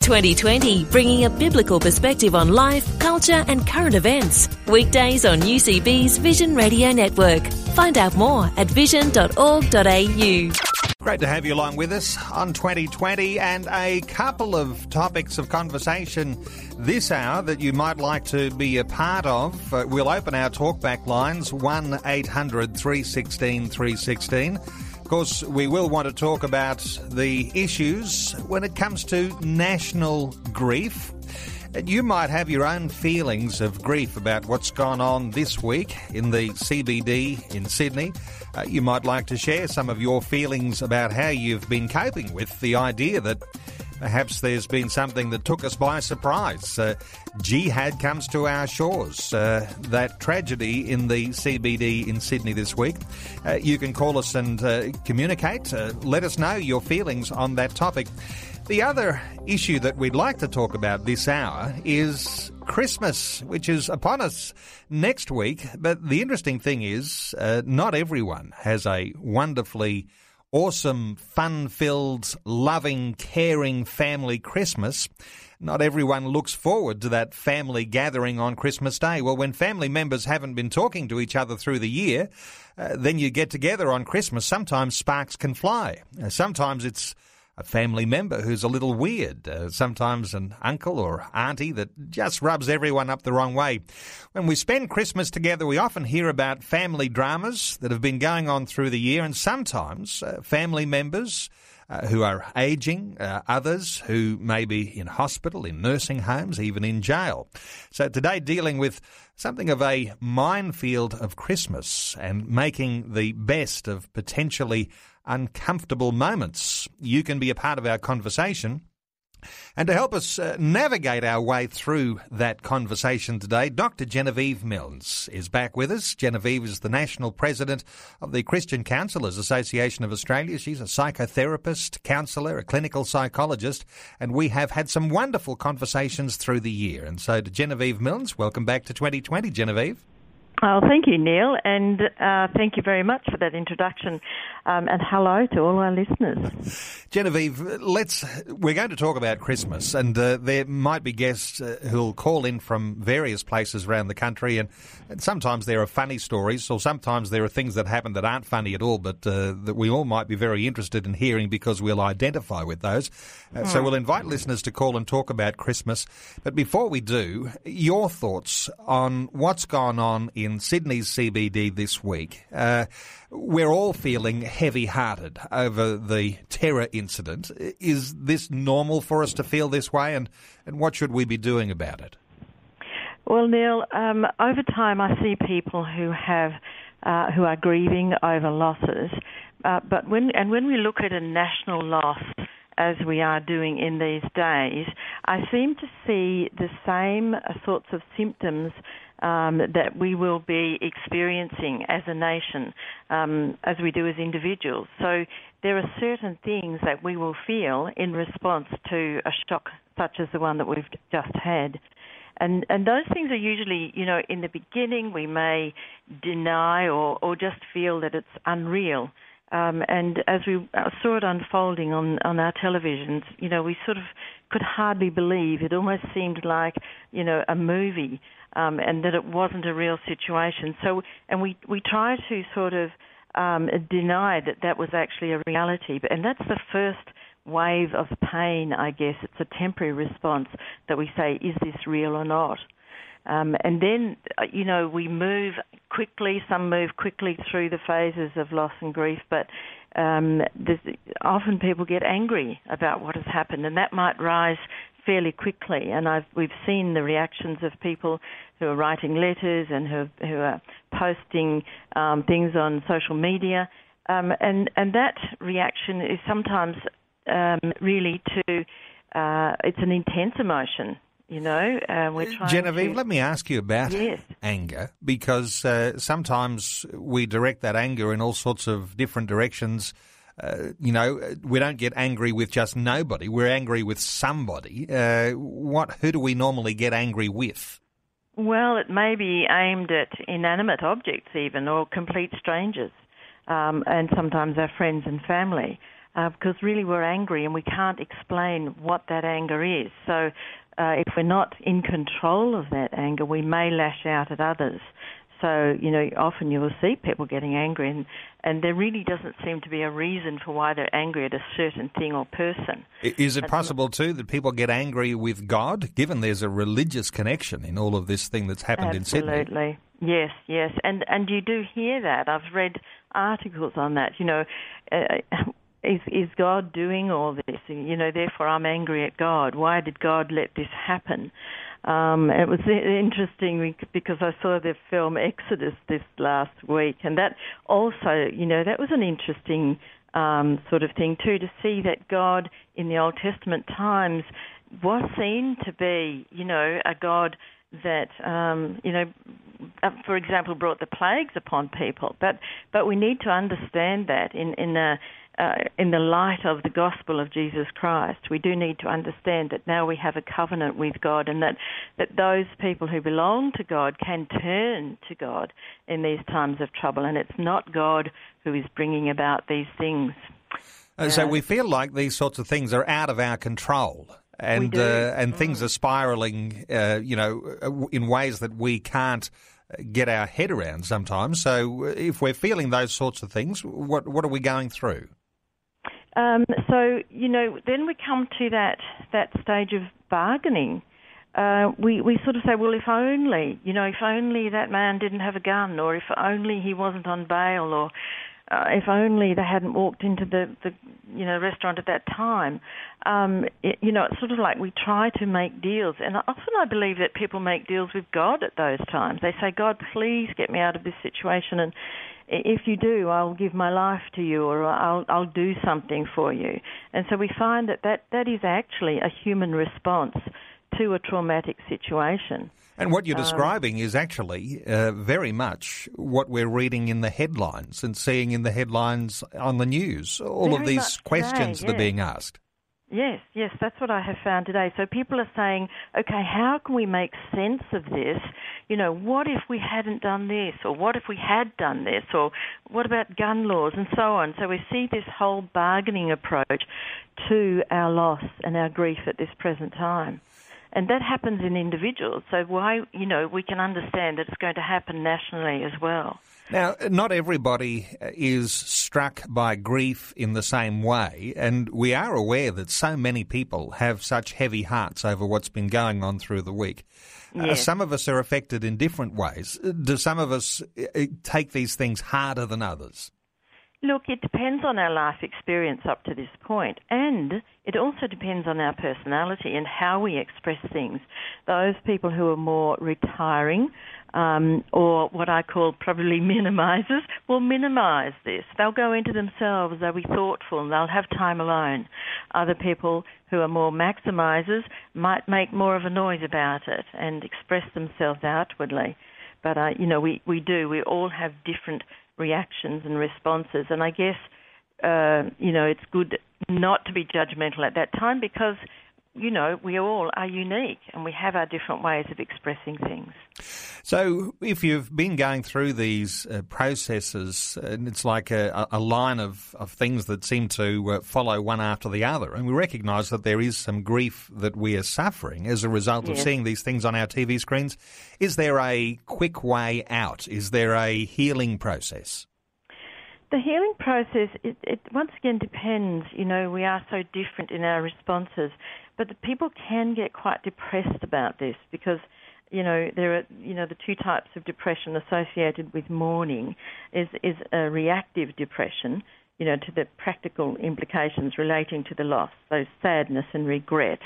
2020, bringing a biblical perspective on life, culture, and current events. Weekdays on UCB's Vision Radio Network. Find out more at vision.org.au. Great to have you along with us on 2020 and a couple of topics of conversation this hour that you might like to be a part of. Uh, we'll open our talkback lines 1 800 316 316 course, we will want to talk about the issues when it comes to national grief. You might have your own feelings of grief about what's gone on this week in the CBD in Sydney. Uh, you might like to share some of your feelings about how you've been coping with the idea that Perhaps there's been something that took us by surprise. Uh, jihad comes to our shores. Uh, that tragedy in the CBD in Sydney this week. Uh, you can call us and uh, communicate. Uh, let us know your feelings on that topic. The other issue that we'd like to talk about this hour is Christmas, which is upon us next week. But the interesting thing is, uh, not everyone has a wonderfully awesome, fun filled, loving, caring family Christmas. Not everyone looks forward to that family gathering on Christmas Day. Well, when family members haven't been talking to each other through the year, uh, then you get together on Christmas. Sometimes sparks can fly. Uh, sometimes it's a family member who's a little weird, uh, sometimes an uncle or auntie that just rubs everyone up the wrong way. When we spend Christmas together, we often hear about family dramas that have been going on through the year, and sometimes uh, family members. Uh, who are aging, uh, others who may be in hospital, in nursing homes, even in jail. So today dealing with something of a minefield of Christmas and making the best of potentially uncomfortable moments. You can be a part of our conversation. And to help us uh, navigate our way through that conversation today, Dr. Genevieve Milnes is back with us. Genevieve is the National President of the Christian Counselors Association of Australia. She's a psychotherapist, counsellor, a clinical psychologist, and we have had some wonderful conversations through the year. And so to Genevieve Milnes, welcome back to 2020, Genevieve. Oh, thank you, Neil, and uh, thank you very much for that introduction. Um, and hello to all our listeners. Genevieve, let's. We're going to talk about Christmas, and uh, there might be guests uh, who'll call in from various places around the country, and, and, sometimes there are funny stories, or sometimes there are things that happen that aren't funny at all, but uh, that we all might be very interested in hearing because we'll identify with those. Mm. So hmm. we'll invite listeners to call and talk about Christmas. But before we do, your thoughts on what's gone on in Sydney's CBD this week. Uh, we're all feeling heavy hearted over the terror incident. Is this normal for us to feel this way, and, and what should we be doing about it? Well, Neil, um, over time I see people who have uh, who are grieving over losses, uh, but when and when we look at a national loss as we are doing in these days, I seem to see the same sorts of symptoms um, that we will be experiencing as a nation, um, as we do as individuals. So there are certain things that we will feel in response to a shock such as the one that we've just had. And, and those things are usually, you know, in the beginning we may deny or, or just feel that it's unreal. Um, and as we saw it unfolding on, on our televisions, you know, we sort of could hardly believe. It almost seemed like, you know, a movie um, and that it wasn't a real situation. So, and we we try to sort of um, deny that that was actually a reality, but and that's the first wave of pain. I guess it's a temporary response that we say, is this real or not? Um, and then, uh, you know, we move quickly. Some move quickly through the phases of loss and grief, but um, often people get angry about what has happened, and that might rise fairly quickly. And I've, we've seen the reactions of people who are writing letters and who, who are posting um, things on social media. Um, and, and that reaction is sometimes um, really to, uh, it's an intense emotion. You know, uh, we're trying. Genevieve, to... let me ask you about yes. anger because uh, sometimes we direct that anger in all sorts of different directions. Uh, you know, we don't get angry with just nobody. We're angry with somebody. Uh, what? Who do we normally get angry with? Well, it may be aimed at inanimate objects, even, or complete strangers, um, and sometimes our friends and family. Uh, because really we're angry and we can't explain what that anger is. So uh, if we're not in control of that anger, we may lash out at others. So, you know, often you will see people getting angry, and, and there really doesn't seem to be a reason for why they're angry at a certain thing or person. Is it possible, too, that people get angry with God, given there's a religious connection in all of this thing that's happened Absolutely. in Sydney? Absolutely. Yes, yes. And, and you do hear that. I've read articles on that. You know, uh, is is God doing all this? You know, therefore I'm angry at God. Why did God let this happen? Um, it was interesting because I saw the film Exodus this last week, and that also, you know, that was an interesting um, sort of thing too to see that God in the Old Testament times was seen to be, you know, a God that um, you know, uh, for example, brought the plagues upon people. But but we need to understand that in in a uh, in the light of the gospel of Jesus Christ, we do need to understand that now we have a covenant with God and that, that those people who belong to God can turn to God in these times of trouble. And it's not God who is bringing about these things. Uh, so we feel like these sorts of things are out of our control. And uh, and mm. things are spiraling, uh, you know, uh, in ways that we can't get our head around sometimes. So if we're feeling those sorts of things, what what are we going through? Um, so you know, then we come to that that stage of bargaining. Uh, we we sort of say, well, if only you know, if only that man didn't have a gun, or if only he wasn't on bail, or uh, if only they hadn't walked into the, the you know restaurant at that time. Um, it, you know, it's sort of like we try to make deals, and often I believe that people make deals with God at those times. They say, God, please get me out of this situation, and if you do, I'll give my life to you, or I'll I'll do something for you. And so we find that that, that is actually a human response to a traumatic situation. And what you're um, describing is actually uh, very much what we're reading in the headlines and seeing in the headlines on the news. All of these questions today, that are being asked. Yes, yes, that's what I have found today. So people are saying, okay, how can we make sense of this? You know, what if we hadn't done this, or what if we had done this, or what about gun laws, and so on. So we see this whole bargaining approach to our loss and our grief at this present time. And that happens in individuals. So why, you know, we can understand that it's going to happen nationally as well. Now, not everybody is struck by grief in the same way, and we are aware that so many people have such heavy hearts over what's been going on through the week. Uh. Uh, some of us are affected in different ways. Do some of us uh, take these things harder than others? Look, it depends on our life experience up to this point, and it also depends on our personality and how we express things. Those people who are more retiring, um, or what I call probably minimizers, will minimize this. They'll go into themselves, they'll be thoughtful, and they'll have time alone. Other people who are more maximizers might make more of a noise about it and express themselves outwardly. But, uh, you know, we, we do. We all have different reactions and responses. And I guess, uh, you know, it's good not to be judgmental at that time because, you know, we all are unique and we have our different ways of expressing things. So, if you've been going through these uh, processes, and it's like a, a, line of, of things that seem to uh, follow one after the other, and we recognise that there is some grief that we are suffering as a result yes. of seeing these things on our TV screens, is there a quick way out? Is there a healing process? The healing process, it, it, once again depends. You know, we are so different in our responses, but people can get quite depressed about this because, you know, there are, you know, the two types of depression associated with mourning is is a reactive depression, you know, to the practical implications relating to the loss, so sadness and regret,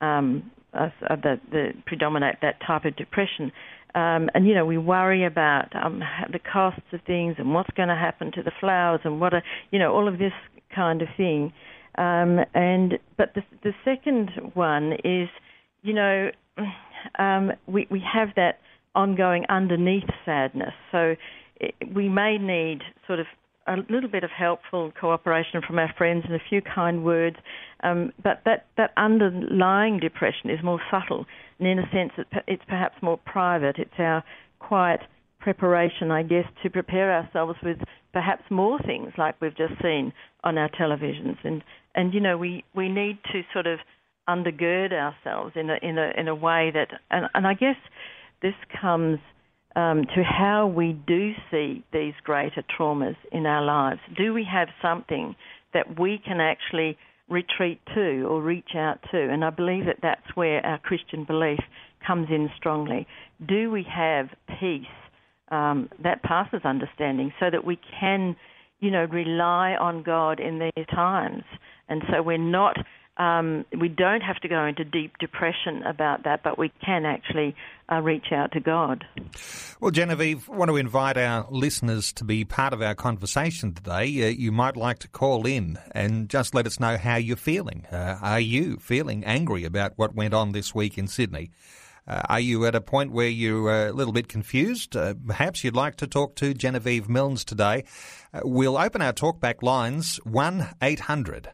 um, uh, the, the predominate that type of depression. Um, and you know we worry about um, the costs of things and what's going to happen to the flowers and what are you know all of this kind of thing. Um, and but the the second one is you know um, we we have that ongoing underneath sadness. So it, we may need sort of a little bit of helpful cooperation from our friends and a few kind words, um, but that, that underlying depression is more subtle, and in a sense, it's perhaps more private. It's our quiet preparation, I guess, to prepare ourselves with perhaps more things like we've just seen on our televisions, and and you know we we need to sort of undergird ourselves in a in a in a way that, and, and I guess this comes um, to how we do see these greater traumas in our lives. Do we have something that we can actually retreat to or reach out to? And I believe that that's where our Christian belief comes in strongly. Do we have peace um, that passes understanding so that we can, you know, rely on God in these times? And so we're not um, we don't have to go into deep depression about that, but we can actually uh, reach out to God. Well, Genevieve, I want to invite our listeners to be part of our conversation today. Uh, you might like to call in and just let us know how you're feeling. Uh, are you feeling angry about what went on this week in Sydney? Uh, are you at a point where you're a little bit confused? Uh, perhaps you'd like to talk to Genevieve Milnes today. Uh, we'll open our talkback lines 1 800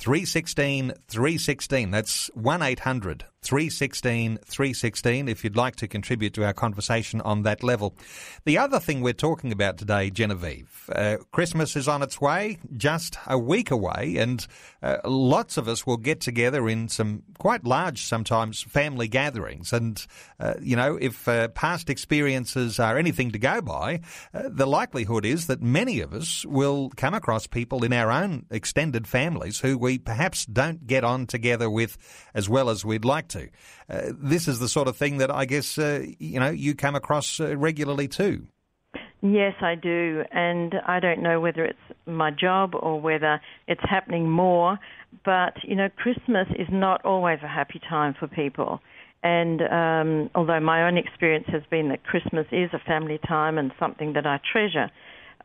316 316. That's 1 800 316 316 if you'd like to contribute to our conversation on that level. The other thing we're talking about today, Genevieve, uh, Christmas is on its way, just a week away, and uh, lots of us will get together in some quite large, sometimes, family gatherings. And, uh, you know, if uh, past experiences are anything to go by, uh, the likelihood is that many of us will come across people in our own extended families who we perhaps don't get on together with as well as we'd like to. Uh, this is the sort of thing that I guess uh, you know you come across uh, regularly too. Yes, I do, and I don't know whether it's my job or whether it's happening more. But you know, Christmas is not always a happy time for people. And um, although my own experience has been that Christmas is a family time and something that I treasure,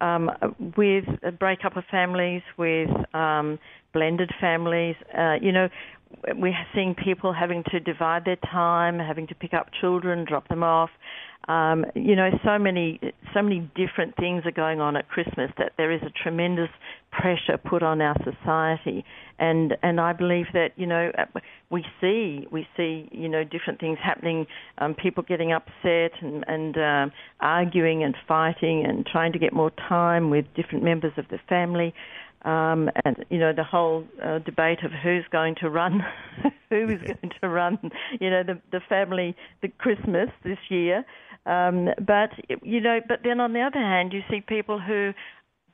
um, with breakup of families, with um, blended families, uh, you know, we're seeing people having to divide their time, having to pick up children, drop them off. Um, you know, so many, so many different things are going on at Christmas that there is a tremendous pressure put on our society, and and I believe that you know we see we see you know different things happening, um, people getting upset and and um, arguing and fighting and trying to get more time with different members of the family um, and you know the whole uh, debate of who's going to run, who is going to run, you know the the family, the Christmas this year. Um, but you know, but then on the other hand, you see people who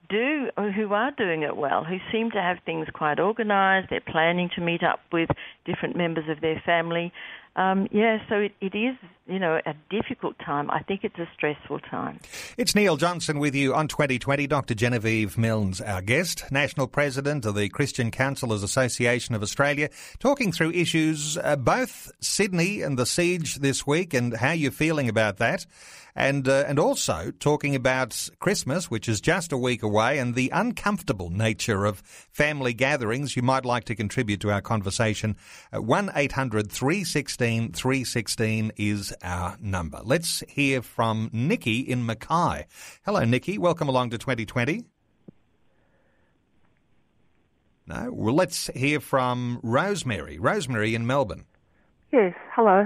do who are doing it well, who seem to have things quite organised. They're planning to meet up with different members of their family. Um, yeah, so it, it is, you know, a difficult time. I think it's a stressful time. It's Neil Johnson with you on 2020. Dr. Genevieve Milnes, our guest, National President of the Christian Counselors Association of Australia, talking through issues uh, both Sydney and the siege this week and how you're feeling about that and uh, and also talking about Christmas, which is just a week away, and the uncomfortable nature of family gatherings. You might like to contribute to our conversation. Uh, one eight hundred three sixteen three sixteen is our number. Let's hear from Nikki in Mackay. Hello, Nikki. Welcome along to 2020. No, well, let's hear from Rosemary. Rosemary in Melbourne. Yes, hello.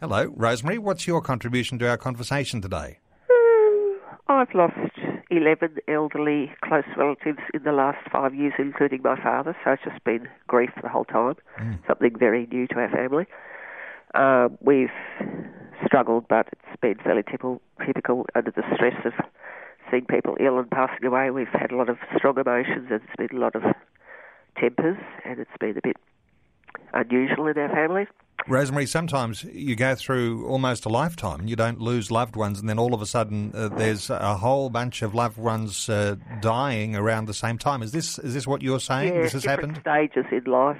Hello, Rosemary. What's your contribution to our conversation today? Um, I've lost 11 elderly close relatives in the last five years, including my father, so it's just been grief the whole time. Mm. Something very new to our family. Um, we've struggled, but it's been fairly typical, typical under the stress of seeing people ill and passing away. We've had a lot of strong emotions, and it's been a lot of tempers, and it's been a bit unusual in our family. Rosemary, sometimes you go through almost a lifetime and you don't lose loved ones, and then all of a sudden uh, there's a whole bunch of loved ones uh, dying around the same time. Is this is this what you're saying? Yeah, this has different happened. Stages in life,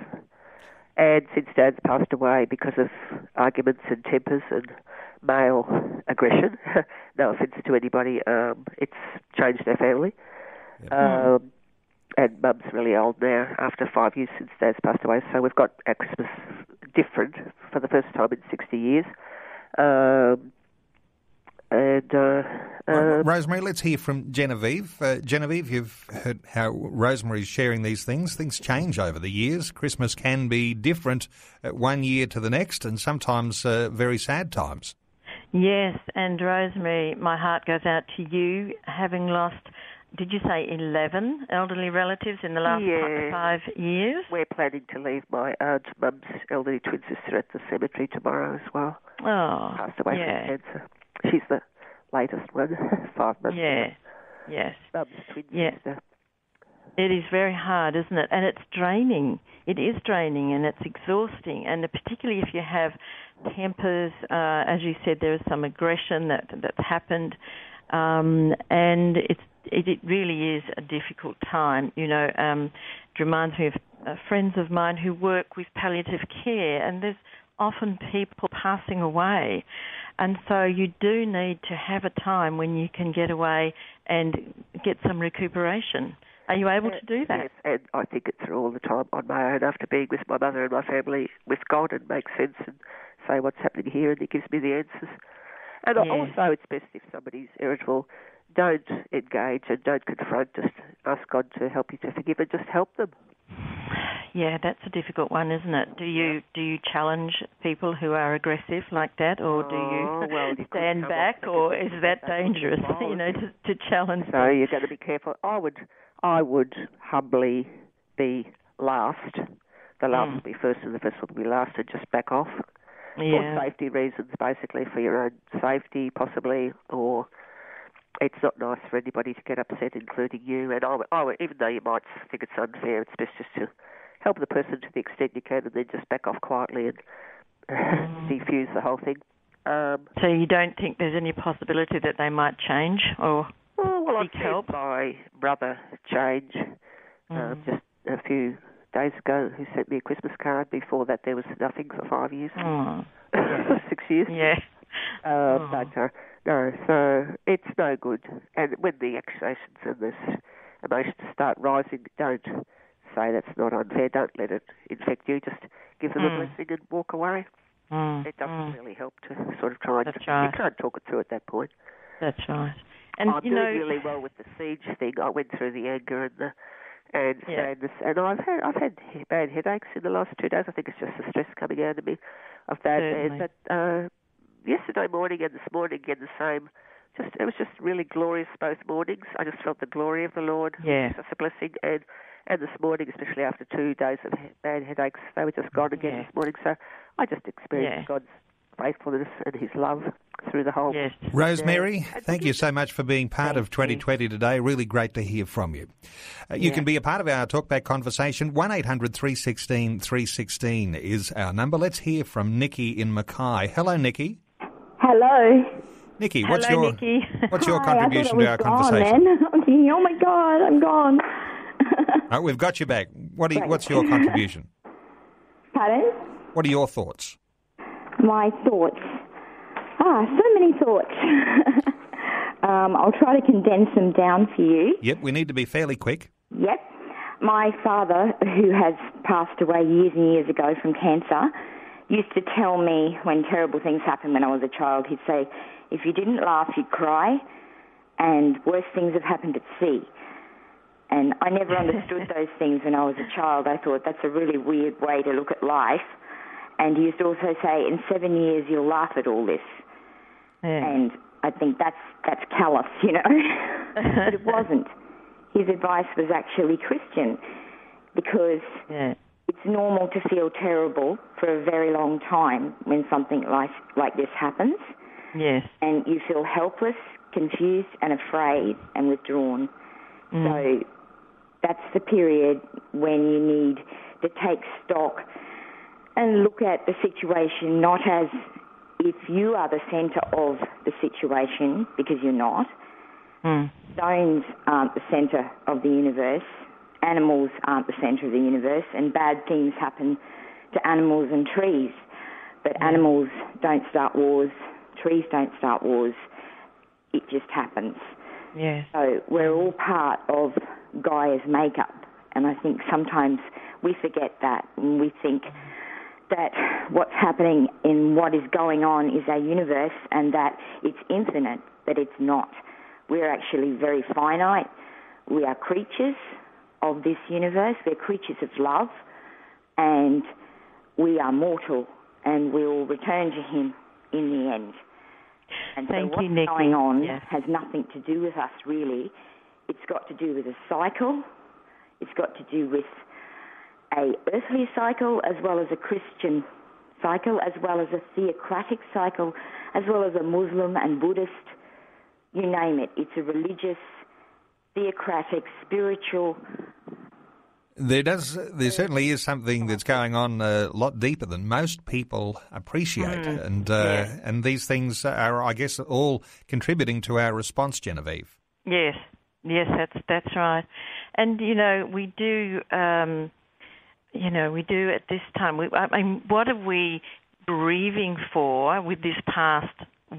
and since Dad's passed away because of arguments and tempers and male aggression. no offence to anybody, um, it's changed our family. Yep. Um, and Mum's really old now, after five years since Dad's passed away. So we've got our Christmas different for the first time in 60 years. Um, and uh, uh, Rosemary, let's hear from Genevieve. Uh, Genevieve, you've heard how Rosemary's sharing these things. Things change over the years. Christmas can be different one year to the next, and sometimes uh, very sad times. Yes, and Rosemary, my heart goes out to you, having lost. Did you say 11 elderly relatives in the last Yeah. five years? we're planning to leave my aunt, mum's elderly twin sister at the cemetery tomorrow as well. Oh, Passed away yeah, from cancer. She's the latest one, five months. yeah, yes. Mum's twin Yeah. sister. It is very hard, isn't it? And it's draining. It is draining and it's exhausting. And particularly if you have tempers, uh, as you said, there is some aggression that that's happened, um, and it's it, it really is a difficult time. You know, um, it reminds me of uh, friends of mine who work with palliative care, and there's often people passing away. And so you do need to have a time when you can get away and get some recuperation. Are you able to do that? Yes, and I think it's through all the time on my own after being with my mother and my family with God and make sense and say what's happening here and He gives me the answers. And Yes. also, it's best if somebody's irritable, don't engage and don't confront. Just ask God to help you to forgive and just help them. Yeah, that's a difficult one, isn't it? Do you do you challenge people who are aggressive like that, or do Oh, you well, stand back, or is that back of the dangerous? You know, to, to challenge. So them? you've got to be careful. I would, I would humbly be last. The last Mm. will be first, and the first will be last, and just back off. yeah, for safety reasons, basically for your own safety, possibly, or it's not nice for anybody to get upset, including you. And I, would- I would- even though you might think it's unfair, it's best just to help the person to the extent you can, and then just back off quietly and Mm. defuse the whole thing. Um, So you don't think there's any possibility that they might change, or oh, well, I've Seek help. my brother change um, Mm. just a few days ago, who sent me a Christmas card. Before that, there was nothing for five years, oh, six years. yeah, Uh, Oh. But uh, no, so it's no good. And when the accusations and this emotions start rising, don't say that's not unfair. Don't let it infect you. Just give them Mm. a blessing and walk away. Mm, It doesn't mm, really help to sort of try and That's right. you can't talk it through at that point. that's right. And I'm you doing know, really well with the siege thing. I went through the anger and the and Yeah. sadness, and I've had I've had bad headaches in the last two days. I think it's just the stress coming out of me of that. And, but uh, yesterday morning and this morning again the same. Just it was just really glorious both mornings. I just felt the glory of the Lord. Yeah. It's just a blessing. And and this morning, especially after two days of bad headaches, they were just gone again Yeah. this morning. So I just experienced Yeah. God's faithfulness and His love through the whole. yes, Rosemary, Yeah. thank you so much for being part of Thank you. 2020 today. Really great to hear from you. Uh, you Yeah. can be a part of our talkback conversation. 1 800 316 316 is our number. Let's hear from Nikki in Mackay. Hello, Nikki. Hello. Nikki, what's Hello, your Nikki. what's your Hi, I thought contribution I to our gone conversation? Then. Oh my God, I'm gone. Oh, we've got you back. What you, what's your contribution? Pardon? What are your thoughts? My thoughts. Ah, so many thoughts. um, I'll try to condense them down for you. Yep, we need to be fairly quick. Yep. My father, who has passed away years and years ago from cancer, used to tell me when terrible things happened when I was a child, he'd say, if you didn't laugh, you'd cry, and worse things have happened at sea. And I never understood those things when I was a child. I thought that's a really weird way to look at life. And he used to also say, in seven years, you'll laugh at all this. Yeah. And I think that's that's callous, you know. but it wasn't. His advice was actually Christian because yeah. it's normal to feel terrible for a very long time when something like like this happens, Yes. and you feel helpless, confused, and afraid and withdrawn. So mm. That's the period when you need to take stock and look at the situation not as if you are the centre of the situation, because you're not. Mm. Stones aren't the centre of the universe. Animals aren't the centre of the universe, and bad things happen to animals and trees. But animals don't start wars, trees don't start wars. It just happens. Yes. So we're all part of Gaia's makeup, and I think sometimes we forget that and we think that what's happening in what is going on is our universe and that it's infinite, but it's not. We're actually very finite. We are creatures of this universe. We're creatures of love, and we are mortal, and we will return to Him in the end. And Thank so what's you, going on Yeah. has nothing to do with us, really. It's got to do with a cycle. It's got to do with a earthly cycle as well as a Christian cycle, as well as a theocratic cycle, as well as a Muslim and Buddhist. You name it. It's a religious, theocratic, spiritual. There does, there certainly is something that's going on a lot deeper than most people appreciate, and uh, and these things are, I guess, all contributing to our response, Genevieve. Yes, yes, that's that's right. And you know, we do, um, you know, we do at this time. We, I mean, what are we grieving for with this past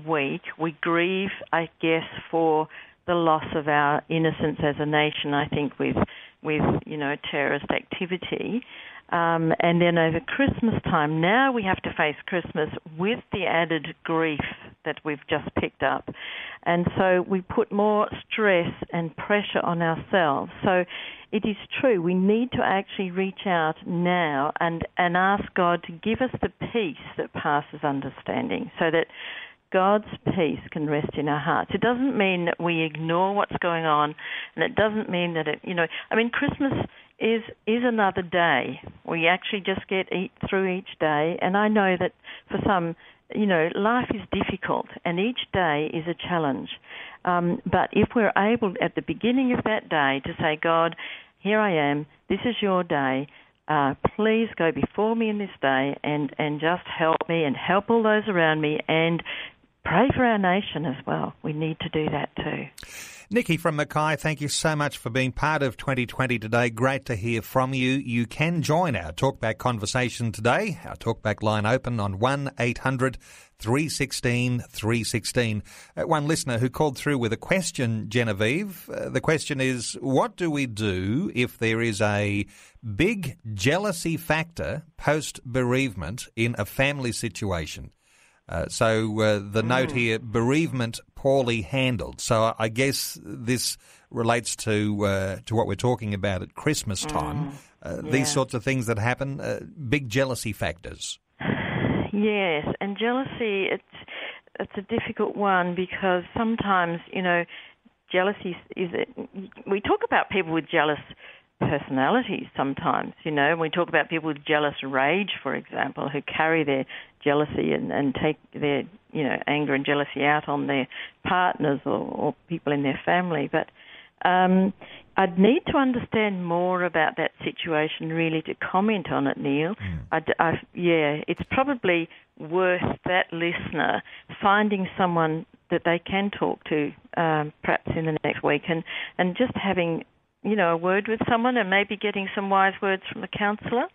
week? We grieve, I guess, for the loss of our innocence as a nation. I think with with you know terrorist activity. Um, and then over Christmas time, now we have to face Christmas with the added grief that we've just picked up. And so we put more stress and pressure on ourselves. So it is true, we need to actually reach out now and, and ask God to give us the peace that passes understanding so that God's peace can rest in our hearts. It doesn't mean that we ignore what's going on, and it doesn't mean that it, you know, I mean, Christmas is is another day. We actually just get eat through each day, and I know that for some, you know, life is difficult, and each day is a challenge. Um, but if we're able at the beginning of that day to say, God, here I am. This is your day. Uh, please go before me in this day and, and just help me and help all those around me and pray for our nation as well. We need to do that too. Nikki from Mackay, thank you so much for being part of 2020 today. Great to hear from you. You can join our talkback conversation today. Our talkback line open on 1 800 316 316. Uh, one listener who called through with a question, Genevieve. Uh, the question is What do we do if there is a big jealousy factor post bereavement in a family situation? Uh, so uh, the note here, bereavement poorly handled. So I- guess this relates to uh, to what we're talking about at Christmas time. Uh, Yeah. These sorts of things that happen, uh, big jealousy factors. Yes, and jealousy it's it's a difficult one because sometimes you know jealousy is it, we talk about people with jealous personalities sometimes you know. We talk about people with jealous rage for example who carry their jealousy and, and take their you know anger and jealousy out on their partners or, or people in their family. But um, I'd need to understand more about that situation really to comment on it, Neil. I d I yeah, it's probably worth that listener finding someone that they can talk to um, perhaps in the next week and, and just having, you know, a word with someone and maybe getting some wise words from a counsellor.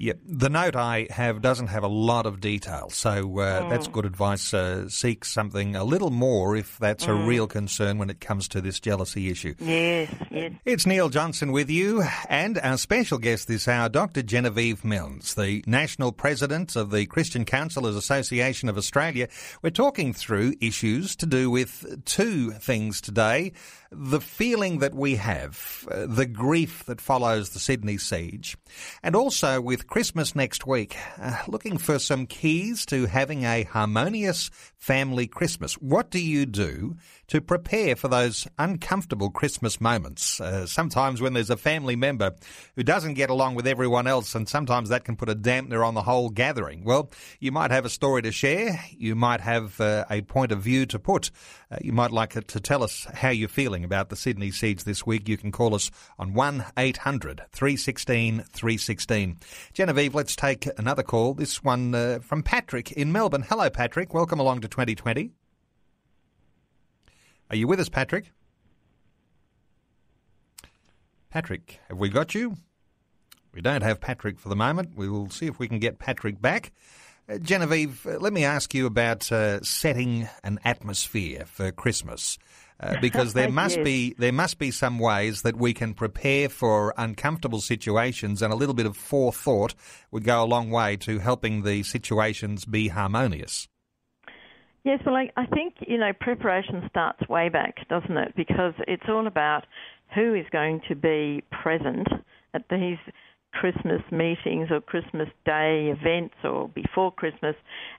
Yep. The note I have doesn't have a lot of detail, so uh, that's good advice. Uh, seek something a little more if that's a real concern when it comes to this jealousy issue. Yes, yes. It's Neil Johnson with you, and our special guest this hour, Dr. Genevieve Milnes, the National President of the Christian Counsellors Association of Australia. We're talking through issues to do with two things today. The feeling that we have, uh, the grief that follows the Sydney siege, and also with Christmas next week, uh, looking for some keys to having a harmonious family Christmas. What do you do to prepare for those uncomfortable Christmas moments? Uh, sometimes when there's a family member who doesn't get along with everyone else, and sometimes that can put a dampener on the whole gathering. Well, you might have a story to share. You might have uh, a point of view to put. Uh, you might like to tell us how you're feeling about the Sydney siege this week. You can call us on 1 800 316 316. Genevieve, let's take another call. This one uh, from Patrick in Melbourne. Hello, Patrick. Welcome along to 2020. Are you with us, Patrick? Patrick, have we got you? We don't have Patrick for the moment. We will see if we can get Patrick back. Uh, Genevieve, uh, let me ask you about uh, setting an atmosphere for Christmas. Uh, because there must Yes. be there must be some ways that we can prepare for uncomfortable situations, and a little bit of forethought would go a long way to helping the situations be harmonious. Yes, well, I, I think, you know, preparation starts way back, doesn't it? Because it's all about who is going to be present at these Christmas meetings or Christmas Day events or before Christmas.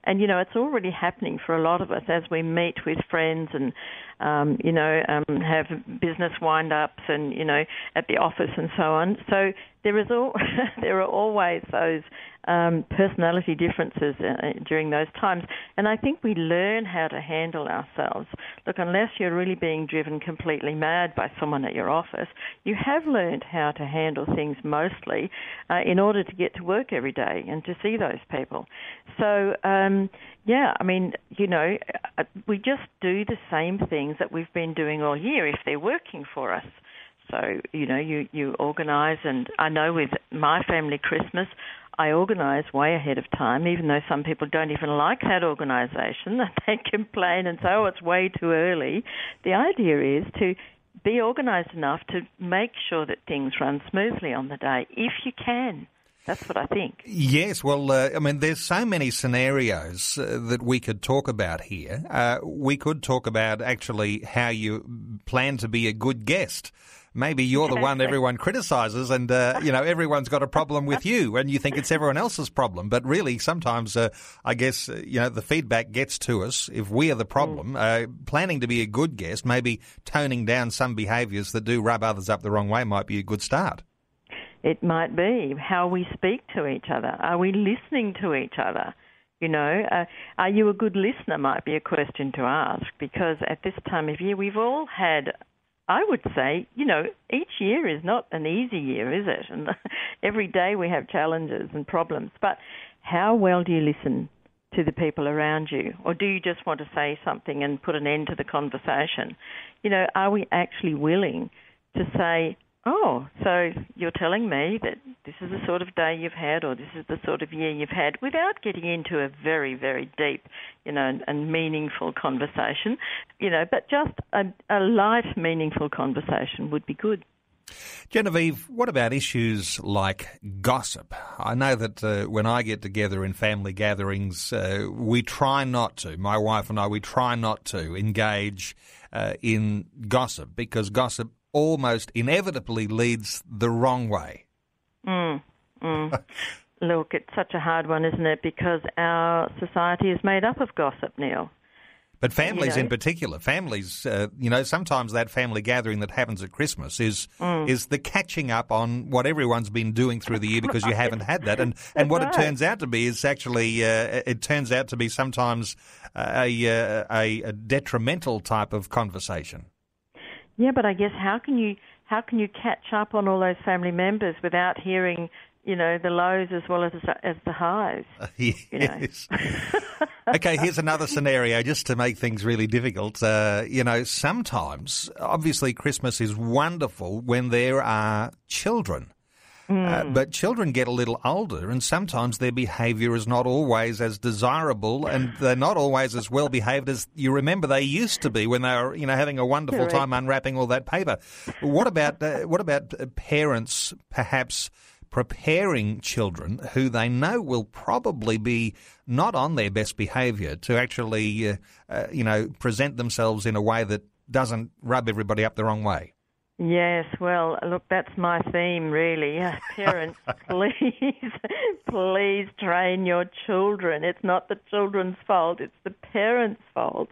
And, you know, it's already happening for a lot of us as we meet with friends and, um, you know, um, have business wind ups and, you know, at the office and so on. So there is all, there are always those um, personality differences uh, during those times. And I think we learn how to handle ourselves. Look, unless you're really being driven completely mad by someone at your office, you have learned how to handle things mostly uh, in order to get to work every day and to see those people. So, um, yeah, I mean, you know, uh, we just do the same things that we've been doing all year if they're working for us. So, you know, you, you organise, and I know with my family Christmas, I organise way ahead of time, even though some people don't even like that organisation. They complain and say, oh, it's way too early. The idea is to be organised enough to make sure that things run smoothly on the day, if you can. That's what I think. Yes, well, uh, I mean, there's so many scenarios uh, that we could talk about here. Uh, we could talk about actually how you plan to be a good guest. Maybe you're the one everyone criticises, and uh, you know everyone's got a problem with you, and you think it's everyone else's problem. But really, sometimes uh, I guess uh, you know the feedback gets to us if we are the problem. Uh, planning to be a good guest, maybe toning down some behaviours that do rub others up the wrong way, might be a good start. It might be how we speak to each other. Are we listening to each other? You know, uh, are you a good listener? Might be a question to ask because at this time of year, we've all had. I would say, you know, each year is not an easy year, is it? And every day we have challenges and problems. But how well do you listen to the people around you? Or do you just want to say something and put an end to the conversation? You know, are we actually willing to say, oh, so you're telling me that this is the sort of day you've had or this is the sort of year you've had without getting into a very, very deep, you know, and, meaningful conversation, you know, but just a, a light, meaningful conversation would be good. Genevieve, what about issues like gossip? I know that uh, when I get together in family gatherings, uh, we try not to, my wife and I, we try not to engage uh, in gossip because gossip almost inevitably leads the wrong way. Mm, mm. Look, it's such a hard one, isn't it? Because our society is made up of gossip, Neil. But families know. in particular, families, uh, you know, sometimes that family gathering that happens at Christmas is Mm. is the catching up on what everyone's been doing through the year because you haven't had that, and and what right. it turns out to be is actually uh, it turns out to be sometimes a, uh, a a detrimental type of conversation. Yeah, but I guess how can you how can you catch up on all those family members without hearing, you know, the lows as well as as the highs? Yes. okay, here's another scenario just to make things really difficult. Uh, you know, sometimes, obviously, Christmas is wonderful when there are children. Uh, but children get a little older, and sometimes their behaviour is not always as desirable, and they're not always as well behaved as you remember they used to be when they were, you know, having a wonderful Correct. time unwrapping all that paper. What about uh, what about uh, parents, perhaps? preparing children who they know will probably be not on their best behaviour to actually, uh, uh, you know, present themselves in a way that doesn't rub everybody up the wrong way. Yes, well, look, that's my theme, really. Parents, please, please train your children. It's not the children's fault; it's the parents' fault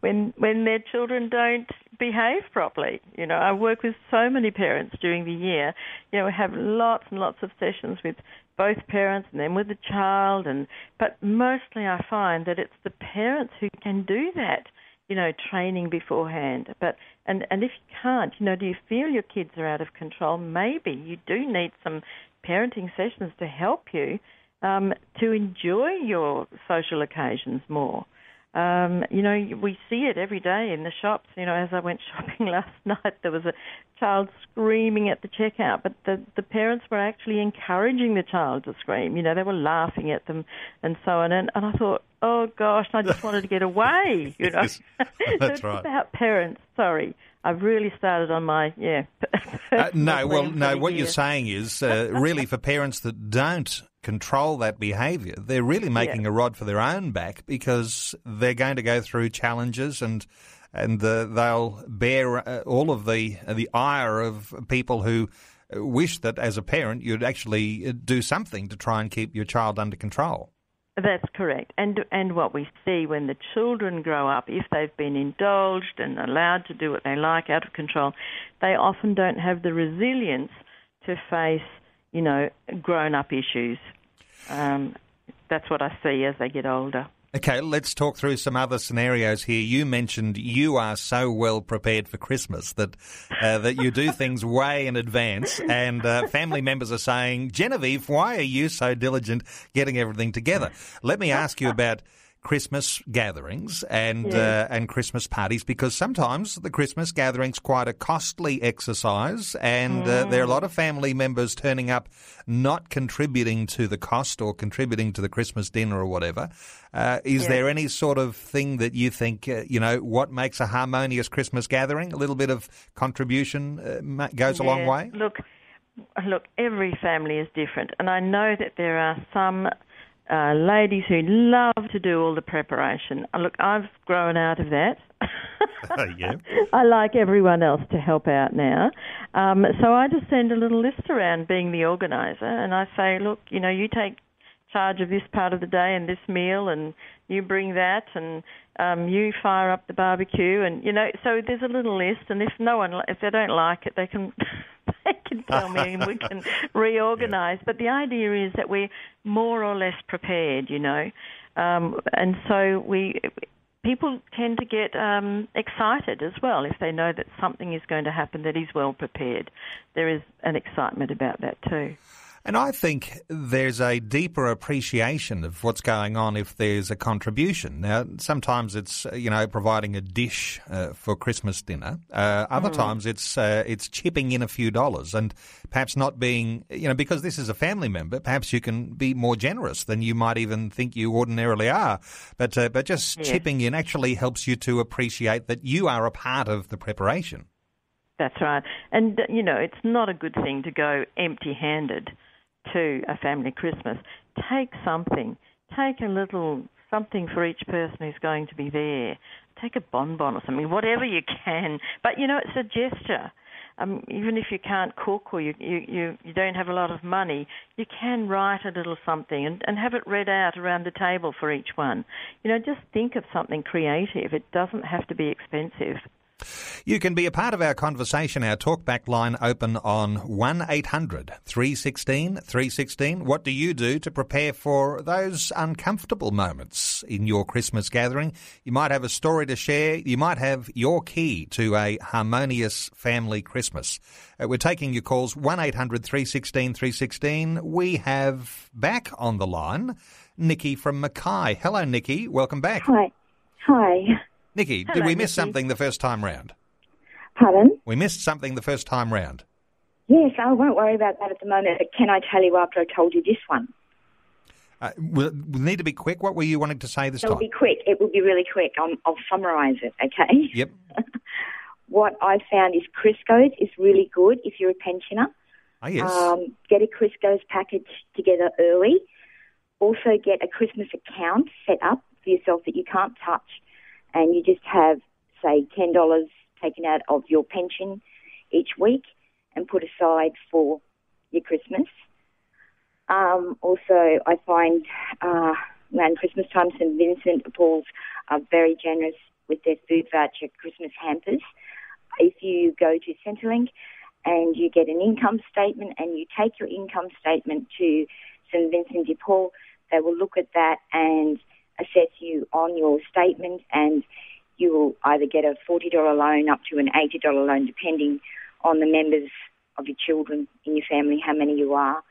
when when their children don't behave properly. You know, I work with so many parents during the year. You know, we have lots and lots of sessions with both parents and then with the child, and but mostly I find that it's the parents who can do that you know, training beforehand. But and and if you can't, you know, do you feel your kids are out of control? Maybe you do need some parenting sessions to help you um, to enjoy your social occasions more. Um, you know, we see it every day in the shops. You know, as I went shopping last night, there was a child screaming at the checkout, but the the parents were actually encouraging the child to scream. You know, they were laughing at them and so on. And, and I thought, oh gosh, I just wanted to get away. You know, Yes, that's it's right. about parents. Sorry, I've really started on my yeah. Uh, no, well, no. What you're saying is uh, really for parents that don't control that behaviour, they're really making a rod for their own back because they're going to go through challenges and and uh, they'll bear uh, all of the uh, the ire of people who uh, wish that as a parent you'd actually do something to try and keep your child under control. That's correct. And and what we see when the children grow up, if they've been indulged and allowed to do what they like out of control, they often don't have the resilience to face, you know, grown up issues. Um, that's what I see as they get older. Okay, let's talk through some other scenarios here. You mentioned you are so well prepared for Christmas that uh, that you do things way in advance, and uh, family members are saying, Genevieve, why are you so diligent getting everything together? Let me ask you about. Christmas gatherings and uh, and Christmas parties because sometimes the Christmas gatherings quite a costly exercise and uh, there are a lot of family members turning up not contributing to the cost or contributing to the Christmas dinner or whatever. Uh, is Yeah. there any sort of thing that you think uh, you know what makes a harmonious Christmas gathering? A little bit of contribution uh, goes a long way. Look, look, every family is different, and I know that there are some uh, ladies who love to do all the preparation. Uh, Look, I've grown out of that. yeah. I like everyone else to help out now. Um, so I just send a little list around being the organizer and I say, look, you know, you take charge of this part of the day and this meal and you bring that and um, you fire up the barbecue and, you know, so there's a little list and if no one, if they don't like it, they can, they can tell me and we can reorganize. But the idea is that we're more or less prepared, you know. Um, and so we people tend to get um, excited as well if they know that something is going to happen that is well prepared. There is an excitement about that too. And I think there's a deeper appreciation of what's going on if there's a contribution. Now, sometimes it's uh, you know providing a dish uh, for Christmas dinner. Uh, other times it's uh, it's chipping in a few dollars and perhaps not being you know because this is a family member. Perhaps you can be more generous than you might even think you ordinarily are. But uh, but just Yes. chipping in actually helps you to appreciate that you are a part of the preparation. That's right. And, you know, it's not a good thing to go empty handed to a family Christmas. Take something. Take a little something for each person who's going to be there. Take a bonbon or something, whatever you can. But, you know, it's a gesture. Um, even if you can't cook or you, you, you, you don't have a lot of money, you can write a little something and, and have it read out around the table for each one. You know, just think of something creative. It doesn't have to be expensive. You can be a part of our conversation. Our talkback line open on 1 800 316 316. What do you do to prepare for those uncomfortable moments in your Christmas gathering? You might have a story to share. You might have your key to a harmonious family Christmas. Uh, we're taking your calls 1 800 316 316. We have back on the line Nikki from Mackay. Hello, Nikki. Welcome back. Hi. Hi. Nikki, did we miss Nikki. something the first time round? Pardon? We missed something the first time round. Yes, I won't worry about that at the moment, but can I tell you after I told you this one? Uh, we'll, we'll need to be quick. What were you wanting to say this It'll time? be quick. It will be really quick. i I'll summarise it, okay? Yep. What I found is Chrisco's is really good if you're a pensioner. Oh, yes. Um, get a Chrisco's package together early. Also get a Christmas account set up for yourself that you can't touch, and you just have, say, ten dollars taken out of your pension each week and put aside for your Christmas. Um, also, I find uh, around Christmas time, St Vincent de Paul's are very generous with their food voucher Christmas hampers. If you go to Centrelink and you get an income statement and you take your income statement to St Vincent de Paul, they will look at that and assess you on your statement and you will either get a $40 loan up to an $80 loan depending on the members of your children in your family, how many you are.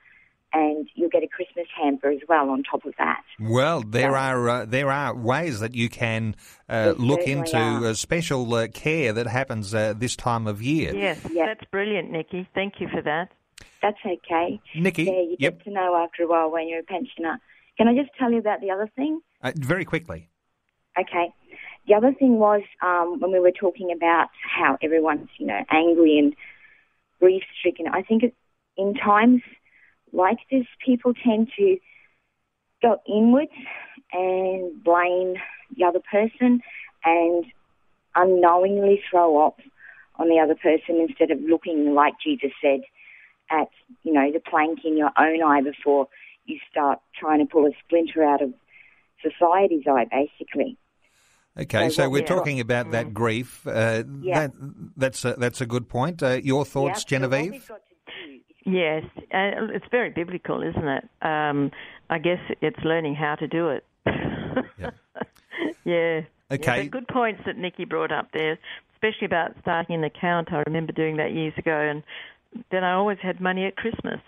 and you'll get a Christmas hamper as well on top of that. Well, there are uh, there are ways that you can uh, look into uh, special uh, care that happens uh, this time of year. Yes, that's brilliant, Nikki. Thank you for that. That's okay. Nikki, yeah, you yep. get to know after a while when you're a pensioner. Can I just tell you about the other thing? Uh, very quickly. Okay. The other thing was um, when we were talking about how everyone's, you know, angry and grief stricken. I think it, in times like this, people tend to go inwards and blame the other person and unknowingly throw off on the other person instead of looking, like Jesus said, at, you know, the plank in your own eye before you start trying to pull a splinter out of society's eye, basically. Okay, So so we're what- talking about that grief. Uh, Yeah. that, that's a, that's a good point. Uh, your thoughts, Yeah, Genevieve? we've got to do Yes, and it's very biblical, isn't it? Um, I guess it's learning how to do it. Yeah. yeah. Okay. Yeah, good points that Nikki brought up there, especially about starting an account. I remember doing that years ago, and then I always had money at Christmas.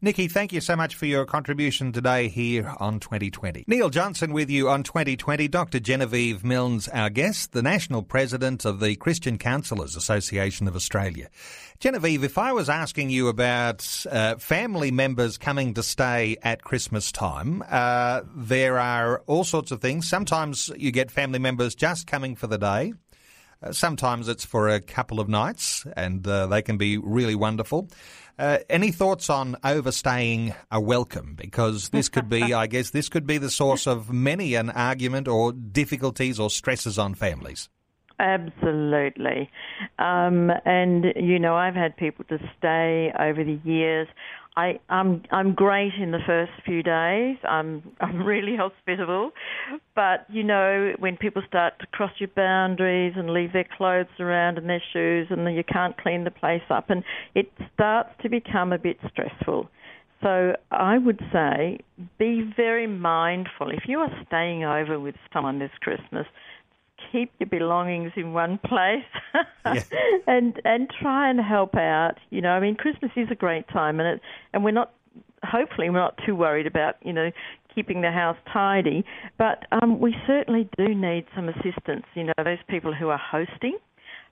Nikki, thank you so much for your contribution today here on 2020. Neil Johnson with you on 2020. Dr. Genevieve Milnes, our guest, the National President of the Christian Counsellors Association of Australia. Genevieve, if I was asking you about uh, family members coming to stay at Christmas time, uh, there are all sorts of things. Sometimes you get family members just coming for the day. Uh, sometimes it's for a couple of nights, and uh, they can be really wonderful. Uh, any thoughts on overstaying a welcome? Because this could be, I guess, this could be the source of many an argument or difficulties or stresses on families. Absolutely. Um, and, you know, I've had people to stay over the years. I, I'm I'm great in the first few days. I'm I'm really hospitable, but you know when people start to cross your boundaries and leave their clothes around and their shoes, and then you can't clean the place up, and it starts to become a bit stressful. So I would say be very mindful if you are staying over with someone this Christmas. Keep your belongings in one place, and and try and help out. You know, I mean, Christmas is a great time, and it and we're not. Hopefully, we're not too worried about you know keeping the house tidy, but um, we certainly do need some assistance. You know, those people who are hosting.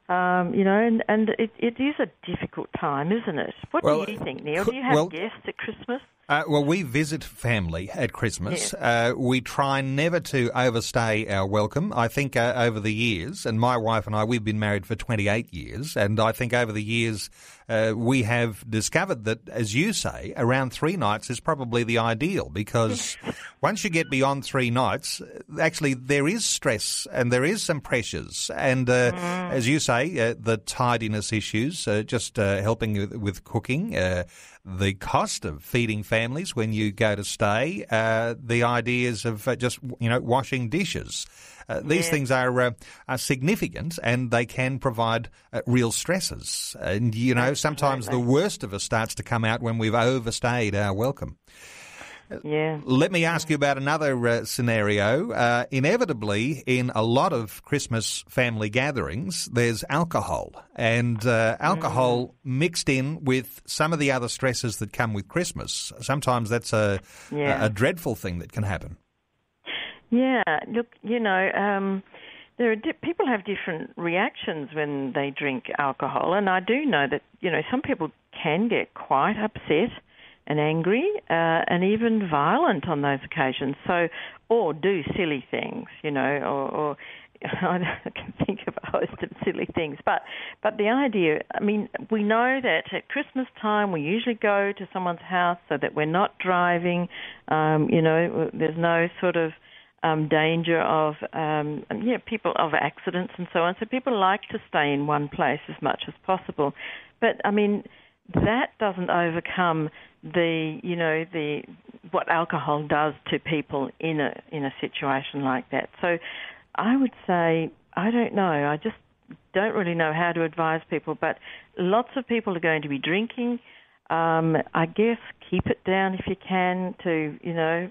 Um, you know, and, and it, it is a difficult time, isn't it? What Well, do you think, Neil? Do you have well- guests at Christmas? Uh, well, we visit family at Christmas. Uh, we try never to overstay our welcome. I think uh, over the years, and my wife and I, we've been married for 28 years, and I think over the years uh, we have discovered that, as you say, around three nights is probably the ideal because once you get beyond three nights, actually there is stress and there is some pressures, and uh, as you say, uh, the tidiness issues, uh, just uh, helping with, with cooking. The cost of feeding families when you go to stay, uh, the ideas of uh, just you know washing dishes. Uh, these things are uh, are significant, and they can provide uh, real stresses. And you know, sometimes the worst of us starts to come out when we've overstayed our welcome. Yeah. Let me ask you about another uh, scenario. Uh, inevitably, in a lot of Christmas family gatherings, there's alcohol, and uh, alcohol mixed in with some of the other stresses that come with Christmas. Sometimes that's a, Yeah. a, a dreadful thing that can happen. Yeah, look, you know, um, there are di- people have different reactions when they drink alcohol, and I do know that you know some people can get quite upset and angry uh, and even violent on those occasions. So, or do silly things, you know, or. or I can think of a host of silly things, but but the idea, I mean, we know that at Christmas time we usually go to someone's house so that we're not driving. Um, you know, there's no sort of um, danger of um, yeah people of accidents and so on. So people like to stay in one place as much as possible. But I mean that doesn't overcome the you know the what alcohol does to people in a in a situation like that. So I would say I don't know. I just don't really know how to advise people. But lots of people are going to be drinking. Um, I guess keep it down if you can to you know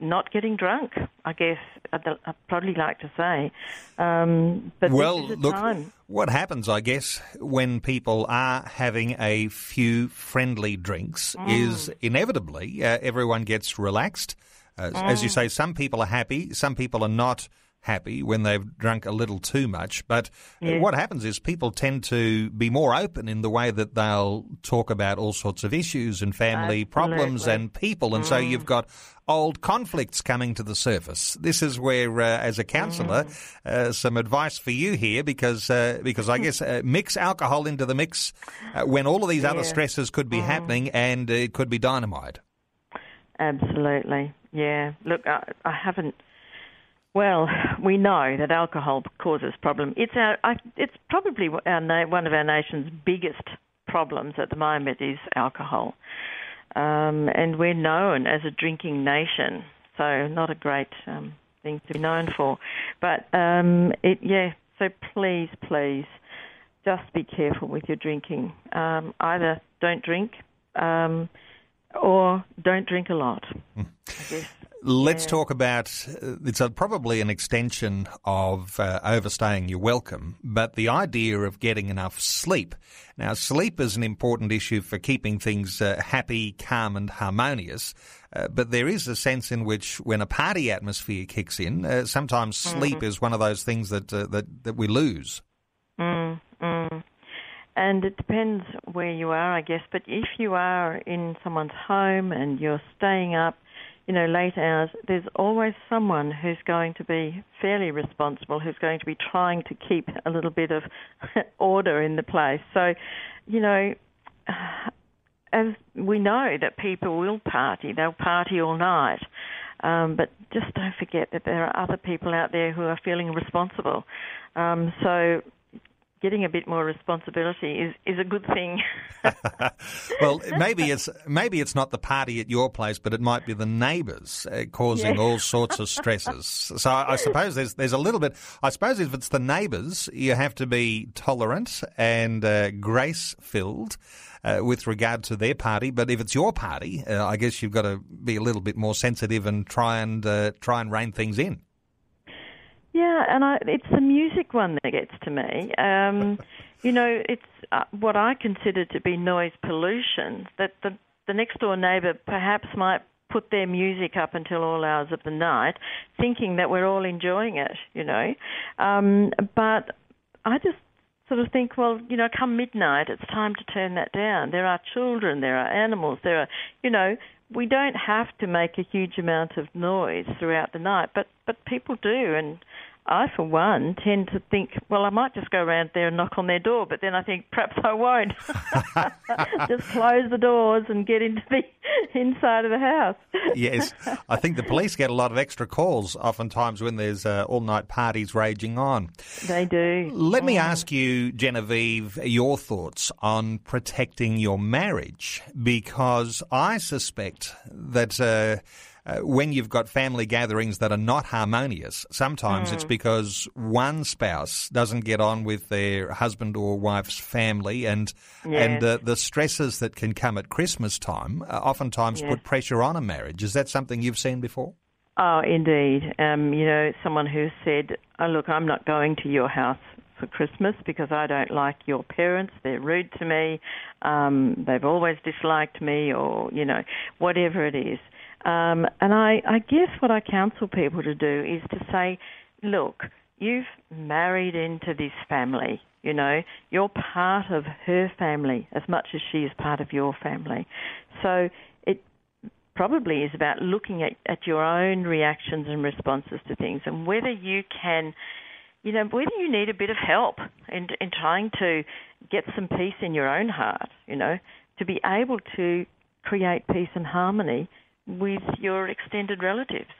not getting drunk. I guess I'd, I'd probably like to say. Um, but well, this is look, time. what happens, I guess, when people are having a few friendly drinks Mm. is inevitably uh, everyone gets relaxed. Uh, As Mm. you say, some people are happy, some people are not happy when they've drunk a little too much. But uh, Yeah. what happens is people tend to be more open in the way that they'll talk about all sorts of issues and family problems and people. And so you've got old conflicts coming to the surface. This is where, uh, as a counsellor, uh, some advice for you here because uh, because I guess uh, mix alcohol into the mix uh, when all of these other stresses could be happening and it could be dynamite. Absolutely. Yeah. Look, I, I haven't. Well, we know that alcohol causes problems. It's our. I, it's probably our, one of our nation's biggest problems at the moment is alcohol, um, and we're known as a drinking nation. So not a great um, thing to be known for, but um, it. Yeah. So please, please, just be careful with your drinking. Um, either don't drink. Um, or don't drink a lot. I guess. Let's Yeah. talk about uh, it's a, probably an extension of uh, overstaying your welcome, but the idea of getting enough sleep. Now, sleep is an important issue for keeping things uh, happy, calm, and harmonious. Uh, but there is a sense in which, when a party atmosphere kicks in, uh, sometimes sleep is one of those things that uh, that that we lose. Mm, mm. And it depends where you are, I guess. But if you are in someone's home and you're staying up, you know, late hours, there's always someone who's going to be fairly responsible, who's going to be trying to keep a little bit of order in the place. So, you know, as we know that people will party, they'll party all night. Um, but just don't forget that there are other people out there who are feeling responsible. Um, so getting a bit more responsibility is, is a good thing. well, maybe it's maybe it's not the party at your place, but it might be the neighbours uh, causing Yeah. all sorts of stresses. So I, I suppose there's there's a little bit. I suppose if it's the neighbours, you have to be tolerant and uh, grace filled. Uh, with regard to their party, but if it's your party, uh, I guess you've got to be a little bit more sensitive and try and uh, try and rein things in. Yeah, and I, it's the music one that gets to me. Um, you know, it's uh, what I consider to be noise pollution. That the the next door neighbour perhaps might put their music up until all hours of the night, thinking that we're all enjoying it. You know, um, but I just sort of think, well, you know, come midnight, it's time to turn that down. There are children, there are animals, there are, you know, we don't have to make a huge amount of noise throughout the night, but but people do, and I, for one, tend to think, well, I might just go around there and knock on their door, but then I think perhaps I won't. just close the doors and get into the inside of the house. Yes, I think the police get a lot of extra calls oftentimes when there's uh, all night parties raging on. They do. Let me ask you, Genevieve, your thoughts on protecting your marriage because I suspect that. Uh, uh, when you've got family gatherings that are not harmonious, sometimes it's because one spouse doesn't get on with their husband or wife's family, and and uh, the stresses that can come at Christmas time uh, oftentimes Yes. put pressure on a marriage. Is that something you've seen before? Oh, indeed. Um, you know, someone who said, oh, look, I'm not going to your house for Christmas because I don't like your parents. They're rude to me. Um, they've always disliked me, or, you know, whatever it is. Um, and I, I guess what I counsel people to do is to say, look, you've married into this family. You know, you're part of her family as much as she is part of your family. So it probably is about looking at, at your own reactions and responses to things and whether you can, you know, whether you need a bit of help in, in trying to get some peace in your own heart, you know, to be able to create peace and harmony with your extended relatives.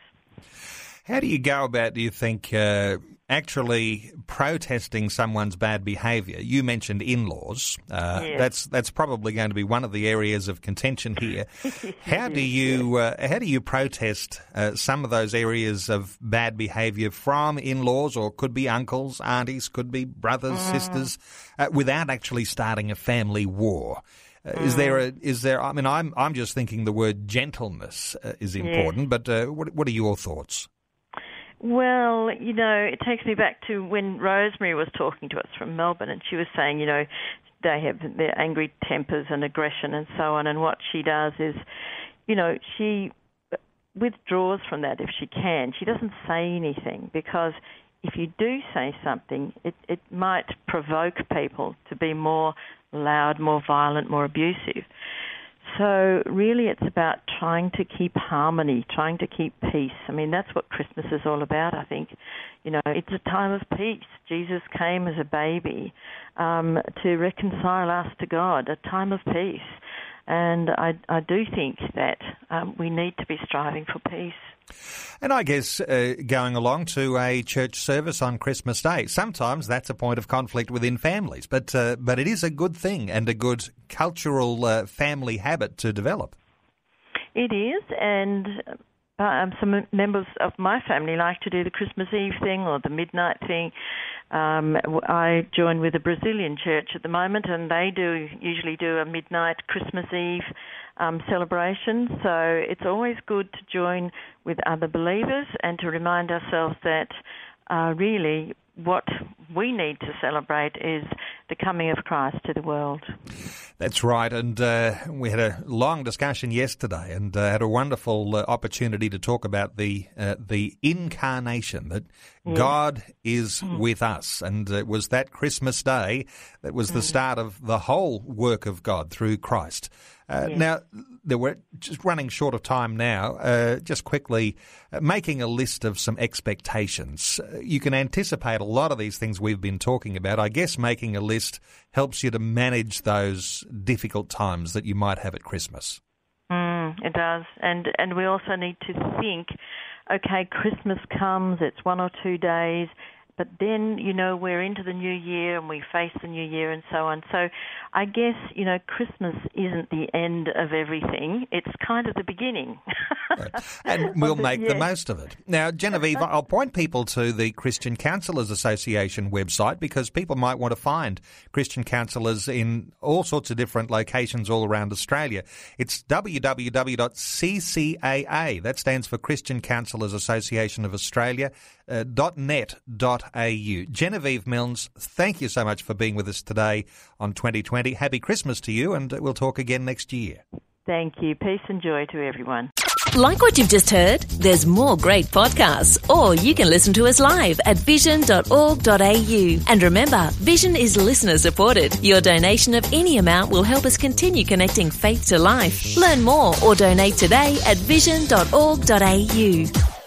How do you go about, do you think, uh, actually protesting someone's bad behaviour? You mentioned in-laws. Uh, Yes. That's that's probably going to be one of the areas of contention here. how do you uh, how do you protest uh, some of those areas of bad behaviour from in-laws, or could be uncles, aunties, could be brothers, sisters, uh, without actually starting a family war? Uh, Is there a, is there? I mean, I'm I'm just thinking the word gentleness uh, is important. But uh, what what are your thoughts? Well, you know, it takes me back to when Rosemary was talking to us from Melbourne, and she was saying, you know, they have their angry tempers and aggression and so on, and what she does is, you know, she withdraws from that if she can. She doesn't say anything because if you do say something, it, it might provoke people to be more loud, more violent, more abusive. So really, it's about trying to keep harmony, trying to keep peace. I mean, that's what Christmas is all about. I think, you know, it's a time of peace. Jesus came as a baby um, to reconcile us to God, a time of peace. And I, I do think that um, we need to be striving for peace. And I guess uh, going along to a church service on Christmas Day, sometimes that's a point of conflict within families, but uh, but it is a good thing and a good cultural uh, family habit to develop. It is, and um, some members of my family like to do the Christmas Eve thing or the midnight thing. Um, I join with a Brazilian church at the moment, and they do usually do a midnight Christmas Eve um, celebration. So it's always good to join with other believers and to remind ourselves that uh, really what we need to celebrate is the coming of Christ to the world. That's right, and uh, we had a long discussion yesterday, and uh, had a wonderful uh, opportunity to talk about the uh, the incarnation that. God is mm. with us, and it was that Christmas day that was the mm. start of the whole work of God through Christ. Uh, yeah. Now, there we're just running short of time now. Uh, just quickly, uh, making a list of some expectations. Uh, you can anticipate a lot of these things we've been talking about. I guess making a list helps you to manage those difficult times that you might have at Christmas. Mm, it does, and and we also need to think. Okay, Christmas comes. It's one or two days but then you know we're into the new year and we face the new year and so on. So I guess you know Christmas isn't the end of everything; it's kind of the beginning. right. And we'll make yeah. the most of it. Now, Genevieve, I'll point people to the Christian Counselors Association website because people might want to find Christian counsellors in all sorts of different locations all around Australia. It's www.ccaa. That stands for Christian Counselors Association of Australia uh, .net.au. Genevieve Milnes, thank you so much for being with us today on 2020. Happy Christmas to you, and we'll talk again next year. Thank you. Peace and joy to everyone. Like what you've just heard? There's more great podcasts, or you can listen to us live at vision.org.au. And remember, Vision is listener supported. Your donation of any amount will help us continue connecting faith to life. Learn more or donate today at vision.org.au.